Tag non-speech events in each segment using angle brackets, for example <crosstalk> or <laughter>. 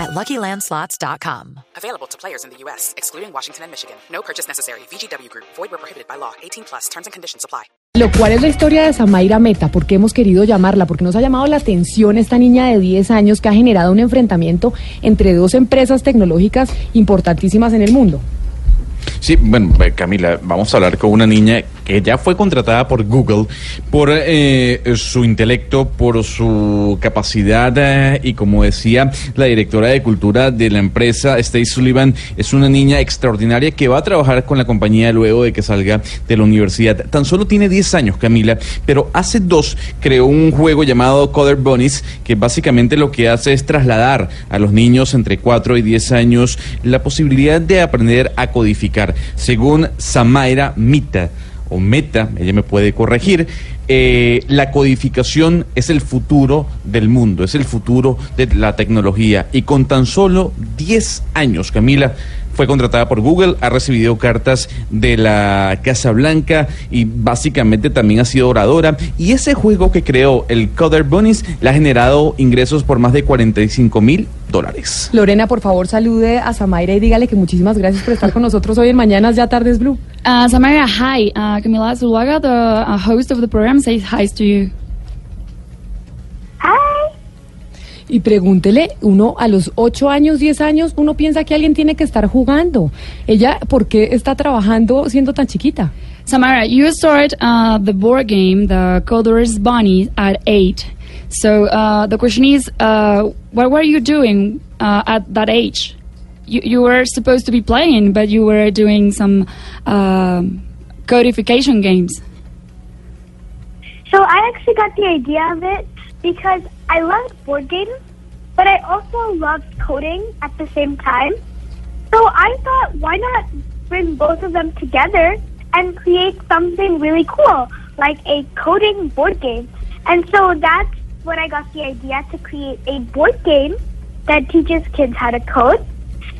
at LuckyLandSlots.com. Available to players in the U.S., excluding Washington and Michigan. No purchase necessary. VGW Group. Void where prohibited by law. 18 plus. Terms and conditions apply. Lo cual es la historia de Samaira Meta, ¿por qué hemos querido llamarla? Porque nos ha llamado la atención esta niña de 10 años que ha generado un enfrentamiento entre dos empresas tecnológicas importantísimas en el mundo. Sí, bueno, eh, Camila, vamos a hablar con una niña que ya fue contratada por Google por eh, su intelecto, por su capacidad eh, y como decía la directora de cultura de la empresa, Stacey Sullivan, es una niña extraordinaria que va a trabajar con la compañía luego de que salga de la universidad. Tan solo tiene 10 años, Camila, pero hace dos creó un juego llamado Coder Bunnies que básicamente lo que hace es trasladar a los niños entre 4 y 10 años la posibilidad de aprender a codificar. Según Samaira Mita, o Meta, ella me puede corregir, eh, la codificación es el futuro del mundo, es el futuro de la tecnología. Y con tan solo 10 años, Camila, fue contratada por Google, ha recibido cartas de la Casa Blanca y básicamente también ha sido oradora. Y ese juego que creó, el Coder Bunnies, le ha generado ingresos por más de 45 mil dólares. Lorena, por favor, salude a Samaira y dígale que muchísimas gracias por estar con nosotros hoy en Mañanas Ya Tardes Blue. Uh, Samara, hi. Uh, Camila Zuluaga, the uh, host of the program, says hi to you. Y pregúntele, uno a los 8 años, 10 años, uno piensa que alguien tiene que estar jugando. Ella, ¿por qué está trabajando siendo tan chiquita? Samara, you started uh, the board game, the Coders Bunny, at eight. So uh, the question is, uh, what were you doing uh, at that age? You, you were supposed to be playing, but you were doing some uh, codification games. So I actually got the idea of it because I loved board games, but I also loved coding at the same time. So I thought, why not bring both of them together and create something really cool, like a coding board game? And so that's when I got the idea to create a board game that teaches kids how to code.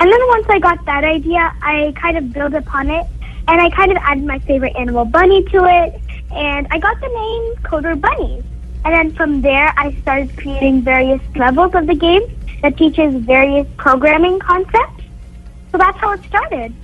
And then once I got that idea, I kind of built upon it and I kind of added my favorite animal bunny to it. And I got the name Coder Bunnies. And then from there, I started creating various levels of the game that teaches various programming concepts. So that's how it started.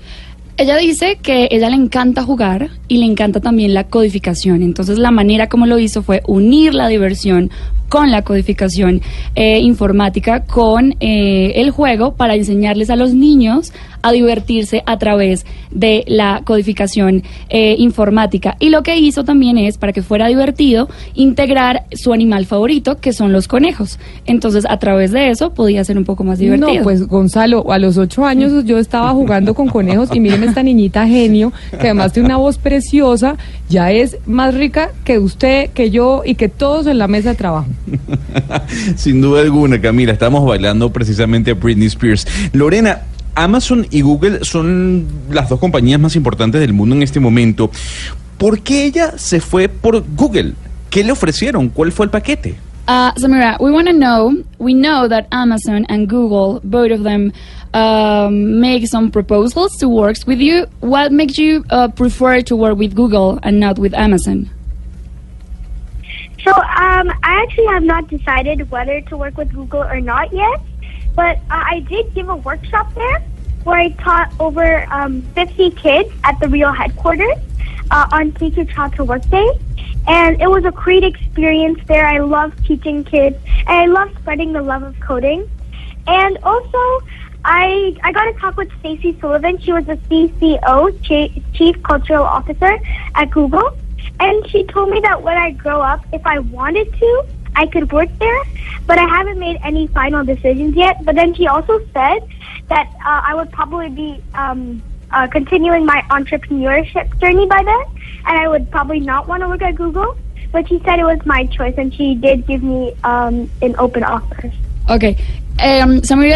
Ella dice que ella le encanta jugar y le encanta también la codificación. Entonces la manera como lo hizo fue unir la diversión con la codificación eh, informática, con eh, el juego para enseñarles a los niños a divertirse a través de la codificación eh, informática. Y lo que hizo también es, para que fuera divertido, integrar su animal favorito, que son los conejos. Entonces, a través de eso podía ser un poco más divertido. No, pues Gonzalo, a los ocho años yo estaba jugando con conejos y miren esta niñita genio, que además tiene una voz preciosa, ya es más rica que usted, que yo y que todos en la mesa de trabajo. <laughs> Sin duda alguna, Camila, estamos bailando precisamente a Britney Spears. Lorena, Amazon y Google son las dos compañías más importantes del mundo en este momento. ¿Por qué ella se fue por Google? ¿Qué le ofrecieron? ¿Cuál fue el paquete? Uh, Samira, we want to know. We know that Amazon and Google, both of them, um, make some proposals to work with you. What makes you uh, prefer to work with Google and not with Amazon? So um, I actually have not decided whether to work with Google or not yet, but uh, I did give a workshop there where I taught over um, 50 kids at the real headquarters uh, on Teach Your Child to Work Day. And it was a great experience there. I love teaching kids, and I love spreading the love of coding. And also, I I got to talk with Stacey Sullivan. She was the CCO, Chief Cultural Officer at Google, and she told me that when I grow up, if I wanted to, I could work there. But I haven't made any final decisions yet. But then she also said that uh, I would probably be um, uh, continuing my entrepreneurship journey by then, and I would probably not want to work at Google. But she said it was my choice, and she did give me um, an open offer. Ok, Eh,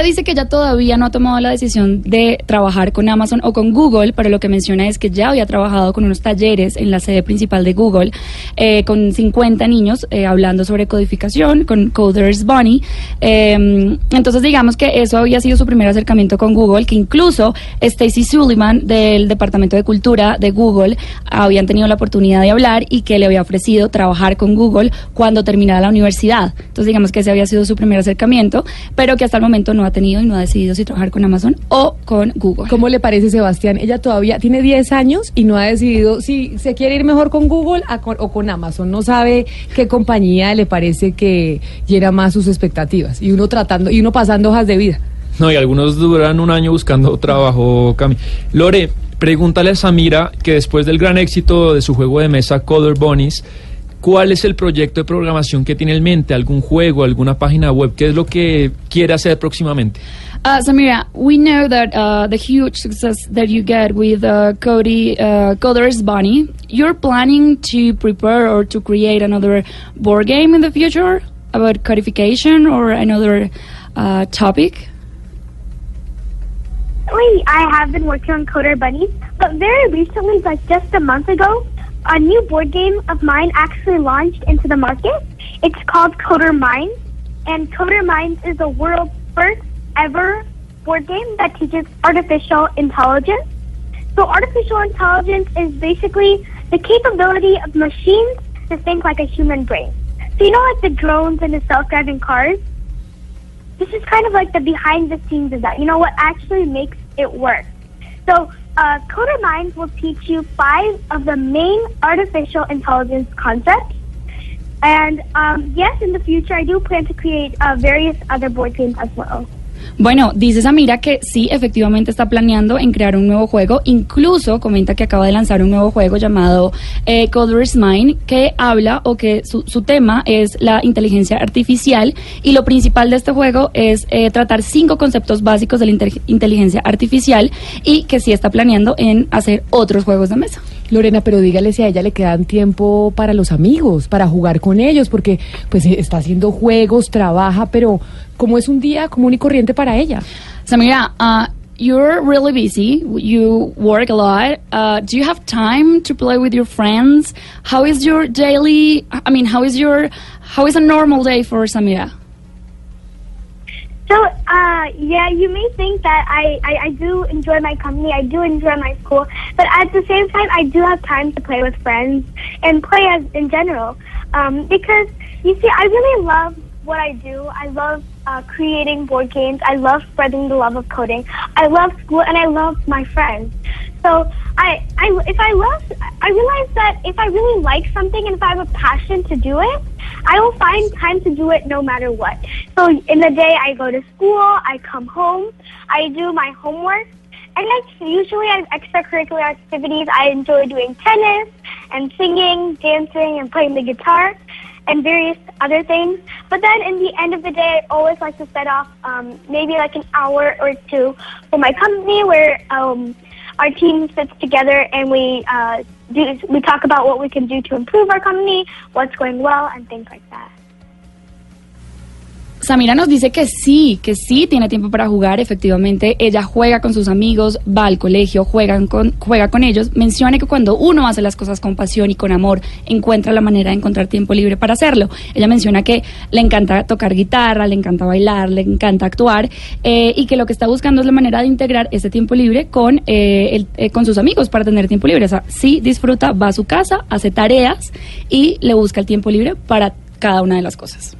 dice que ella todavía no ha tomado la decisión de trabajar con Amazon o con Google, pero lo que menciona es que ya había trabajado con unos talleres en la sede principal de Google eh, con 50 niños eh, hablando sobre codificación, con Coders Bunny. Eh, entonces digamos que eso había sido su primer acercamiento con Google, que incluso Stacy Sullivan del Departamento de Cultura de Google habían tenido la oportunidad de hablar y que le había ofrecido trabajar con Google cuando terminara la universidad. Entonces digamos que ese había sido su primer acercamiento, pero que hasta el momento no ha tenido y no ha decidido si trabajar con Amazon o con Google. ¿Cómo le parece, Sebastián? Ella todavía tiene 10 años y no ha decidido si se quiere ir mejor con Google o con Amazon. No sabe qué compañía le parece que llena más sus expectativas. Y uno tratando, y uno pasando hojas de vida. No, y algunos duran un año buscando trabajo, Cami. Lore, pregúntale a Samira que después del gran éxito de su juego de mesa Color Bunnies, ¿cuál es el proyecto de programación que tiene en mente? ¿Algún juego, alguna página web? ¿Qué es lo que quiere hacer próximamente? Uh, Samira, we know that uh, the huge success that you get with uh, Cody uh, Coder's Bunny, you're planning to prepare or to create another board game in the future about codification or another uh, topic. I have been working on Coder Bunnies, but very recently, like just a month ago, a new board game of mine actually launched into the market. It's called Coder Minds, and Coder Minds is the world's first ever board game that teaches artificial intelligence. So, artificial intelligence is basically the capability of machines to think like a human brain. So, you know, like the drones and the self driving cars? this is kind of like the behind the scenes of that. You know what actually makes it work. So, uh, Minds will teach you five of the main artificial intelligence concepts. And um, yes, in the future, I do plan to create uh, various other board games as well. Bueno, dice Samira que sí, efectivamente está planeando en crear un nuevo juego. Incluso comenta que acaba de lanzar un nuevo juego llamado eh, Mind, que habla o que su, su tema es la inteligencia artificial. Y lo principal de este juego es eh, tratar cinco conceptos básicos de la inte- inteligencia artificial y que sí está planeando en hacer otros juegos de mesa. Lorena, pero dígale si a ella le quedan tiempo para los amigos, para jugar con ellos, porque pues está haciendo juegos, trabaja, pero como es un día común y corriente para ella. Samira, uh, you're really busy. You work a lot. Uh, do you have time to play with your friends? How is your daily? I mean, how is your how is a normal day for Samira? So, uh, yeah, you may think that I, I, I do enjoy my company, I do enjoy my school, but at the same time, I do have time to play with friends and play as in general. Um, because, you see, I really love what I do. I love uh, creating board games. I love spreading the love of coding. I love school, and I love my friends. So, I, I, if I love, I realize that if I really like something and if I have a passion to do it, I will find time to do it no matter what. So in the day, I go to school, I come home, I do my homework, and like usually I have extracurricular activities. I enjoy doing tennis and singing, dancing, and playing the guitar, and various other things. But then in the end of the day, I always like to set off um, maybe like an hour or two for my company where um, our team sits together and we uh, do we talk about what we can do to improve our company, what's going well, and things like that. Samira nos dice que sí, que sí tiene tiempo para jugar. Efectivamente, ella juega con sus amigos, va al colegio, juegan con, juega con ellos. Menciona que cuando uno hace las cosas con pasión y con amor, encuentra la manera de encontrar tiempo libre para hacerlo. Ella menciona que le encanta tocar guitarra, le encanta bailar, le encanta actuar eh, y que lo que está buscando es la manera de integrar ese tiempo libre con, eh, el- eh, con sus amigos para tener tiempo libre. O sea, sí disfruta, va a su casa, hace tareas y le busca el tiempo libre para cada una de las cosas.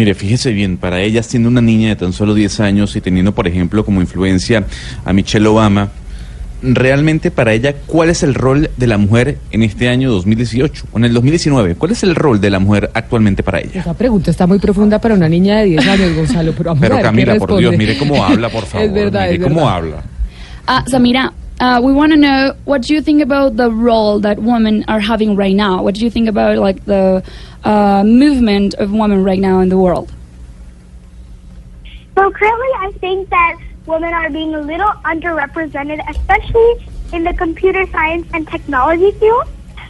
Mire, fíjese bien, para ella siendo una niña de tan solo 10 años y teniendo, por ejemplo, como influencia a Michelle Obama, realmente para ella, ¿cuál es el rol de la mujer en este año 2018 o en el 2019? ¿Cuál es el rol de la mujer actualmente para ella? Esa pregunta está muy profunda para una niña de 10 años, Gonzalo, pero vamos a Pero qué Camila, por. Dios, mire cómo habla, por <laughs> favor. Es verdad, mire es cómo verdad. habla. Uh, Samira, uh, we want to know what do you think about the role that women are having right now? What do you think about like the uh, movement of women right now in the world? So currently, I think that women are being a little underrepresented, especially in the computer science and technology field.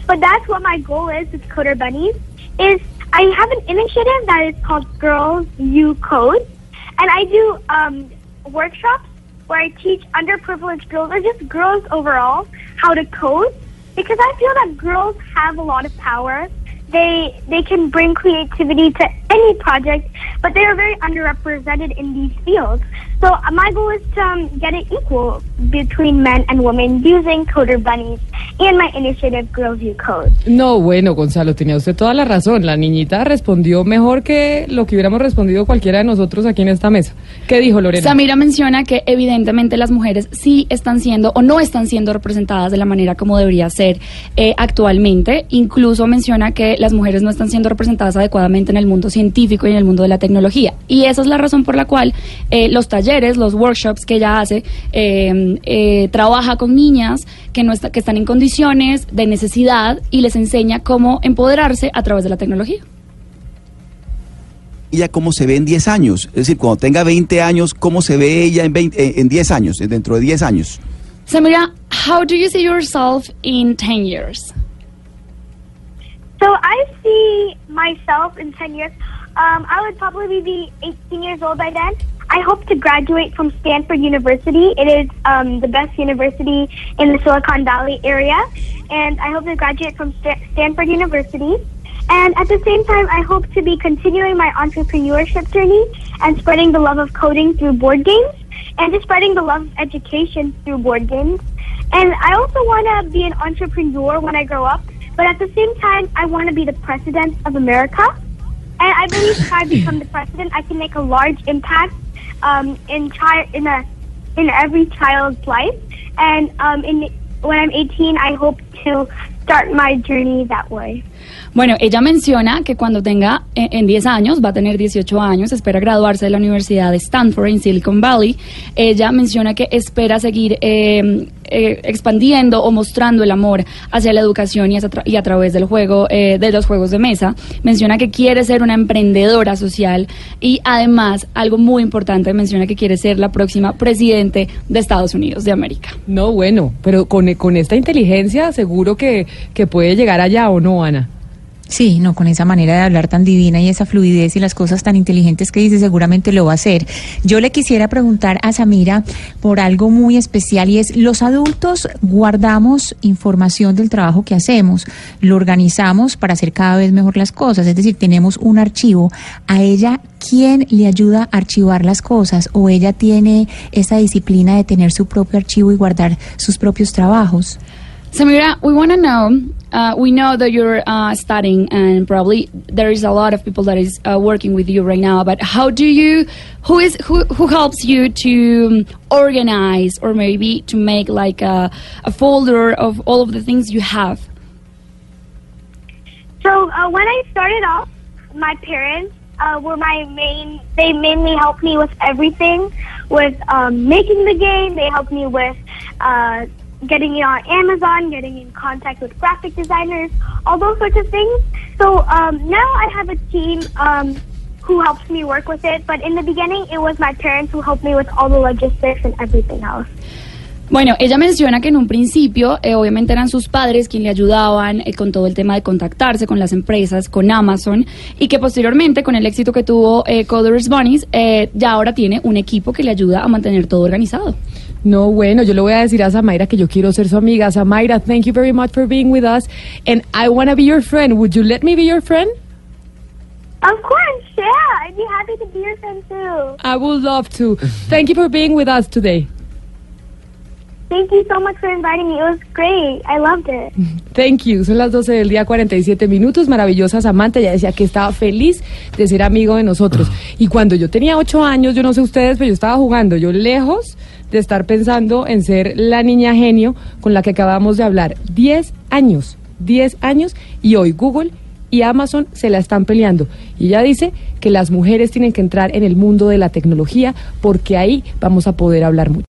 But that's what my goal is with Coder Bunnies. Is I have an initiative that is called Girls You Code, and I do um, workshops where I teach underprivileged girls or just girls overall how to code because I feel that girls have a lot of power. They they can bring creativity to any project, but they are very underrepresented in these fields. So uh, my goal is to um, get it equal between men and women using Coder Bunnies and my initiative Girls You Code. No, bueno, Gonzalo, tenía usted toda la razón. La niñita respondió mejor que lo que hubiéramos respondido cualquiera de nosotros aquí en esta mesa. ¿Qué dijo Lorena? Samira menciona que evidentemente las mujeres sí están siendo o no están siendo representadas de la manera como debería ser eh, actualmente. Incluso menciona que las mujeres no están siendo representadas adecuadamente en el mundo científico y en el mundo de la tecnología. Y esa es la razón por la cual eh, los talleres, los workshops que ella hace, eh, eh, trabaja con niñas que, no está, que están en condiciones de necesidad y les enseña cómo empoderarse a través de la tecnología. ella cómo se ve en 10 años. Es decir, cuando tenga 20 años, cómo se ve ella en, 20, eh, en 10 años, dentro de 10 años. Samira, how do you see yourself in 10 years? So I see myself in 10 years. Um, I would probably be 18 years old by then. I hope to graduate from Stanford University. It is um, the best university in the Silicon Valley area. And I hope to graduate from Sta- Stanford University. And at the same time, I hope to be continuing my entrepreneurship journey and spreading the love of coding through board games and just spreading the love of education through board games. And I also want to be an entrepreneur when I grow up, but at the same time, I want to be the president of America. And I believe if I become the president, I can make a large impact um, in chi- in a in every child's life. And um, in when I'm 18, I hope to start my journey that way. Bueno, ella menciona que cuando tenga eh, en 10 años, va a tener 18 años, espera graduarse de la Universidad de Stanford en Silicon Valley. Ella menciona que espera seguir eh, eh, expandiendo o mostrando el amor hacia la educación y, tra- y a través del juego, eh, de los juegos de mesa. Menciona que quiere ser una emprendedora social y además, algo muy importante, menciona que quiere ser la próxima presidente de Estados Unidos de América. No, bueno, pero con, con esta inteligencia seguro que, que puede llegar allá o no, Ana. Sí, no, con esa manera de hablar tan divina y esa fluidez y las cosas tan inteligentes que dice, seguramente lo va a hacer. Yo le quisiera preguntar a Samira por algo muy especial y es, los adultos guardamos información del trabajo que hacemos, lo organizamos para hacer cada vez mejor las cosas, es decir, tenemos un archivo. A ella, ¿quién le ayuda a archivar las cosas? ¿O ella tiene esa disciplina de tener su propio archivo y guardar sus propios trabajos? Samira, we want to know. Uh, we know that you're uh, studying, and probably there is a lot of people that is uh, working with you right now. But how do you? Who is who? Who helps you to um, organize, or maybe to make like a, a folder of all of the things you have? So uh, when I started off, my parents uh, were my main. They mainly helped me with everything, with um, making the game. They helped me with getting it on Amazon, getting in contact with graphic designers, all those sorts of things. So um, now I have a team um, who helps me work with it. But in the beginning, it was my parents who helped me with all the logistics and everything else. Bueno, ella menciona que en un principio, eh, obviamente eran sus padres quienes le ayudaban eh, con todo el tema de contactarse con las empresas, con Amazon, y que posteriormente, con el éxito que tuvo eh, Coders Bunnies, eh, ya ahora tiene un equipo que le ayuda a mantener todo organizado. No, bueno, yo le voy a decir a Samaira que yo quiero ser su amiga. Samaira, thank you very much for being with us. And I want to be your friend. Would you let me be your friend? Of course, yeah. I'd be happy to be your friend too. I would love to. Thank you for being with us today. Thank you so much for inviting me. It was great. I loved it. Thank you. Son las 12 del día, 47 minutos. Maravillosa Samantha. Ella decía que estaba feliz de ser amigo de nosotros. Y cuando yo tenía 8 años, yo no sé ustedes, pero yo estaba jugando. Yo lejos de estar pensando en ser la niña genio con la que acabamos de hablar. 10 años. 10 años. Y hoy Google y Amazon se la están peleando. Y ella dice que las mujeres tienen que entrar en el mundo de la tecnología porque ahí vamos a poder hablar mucho.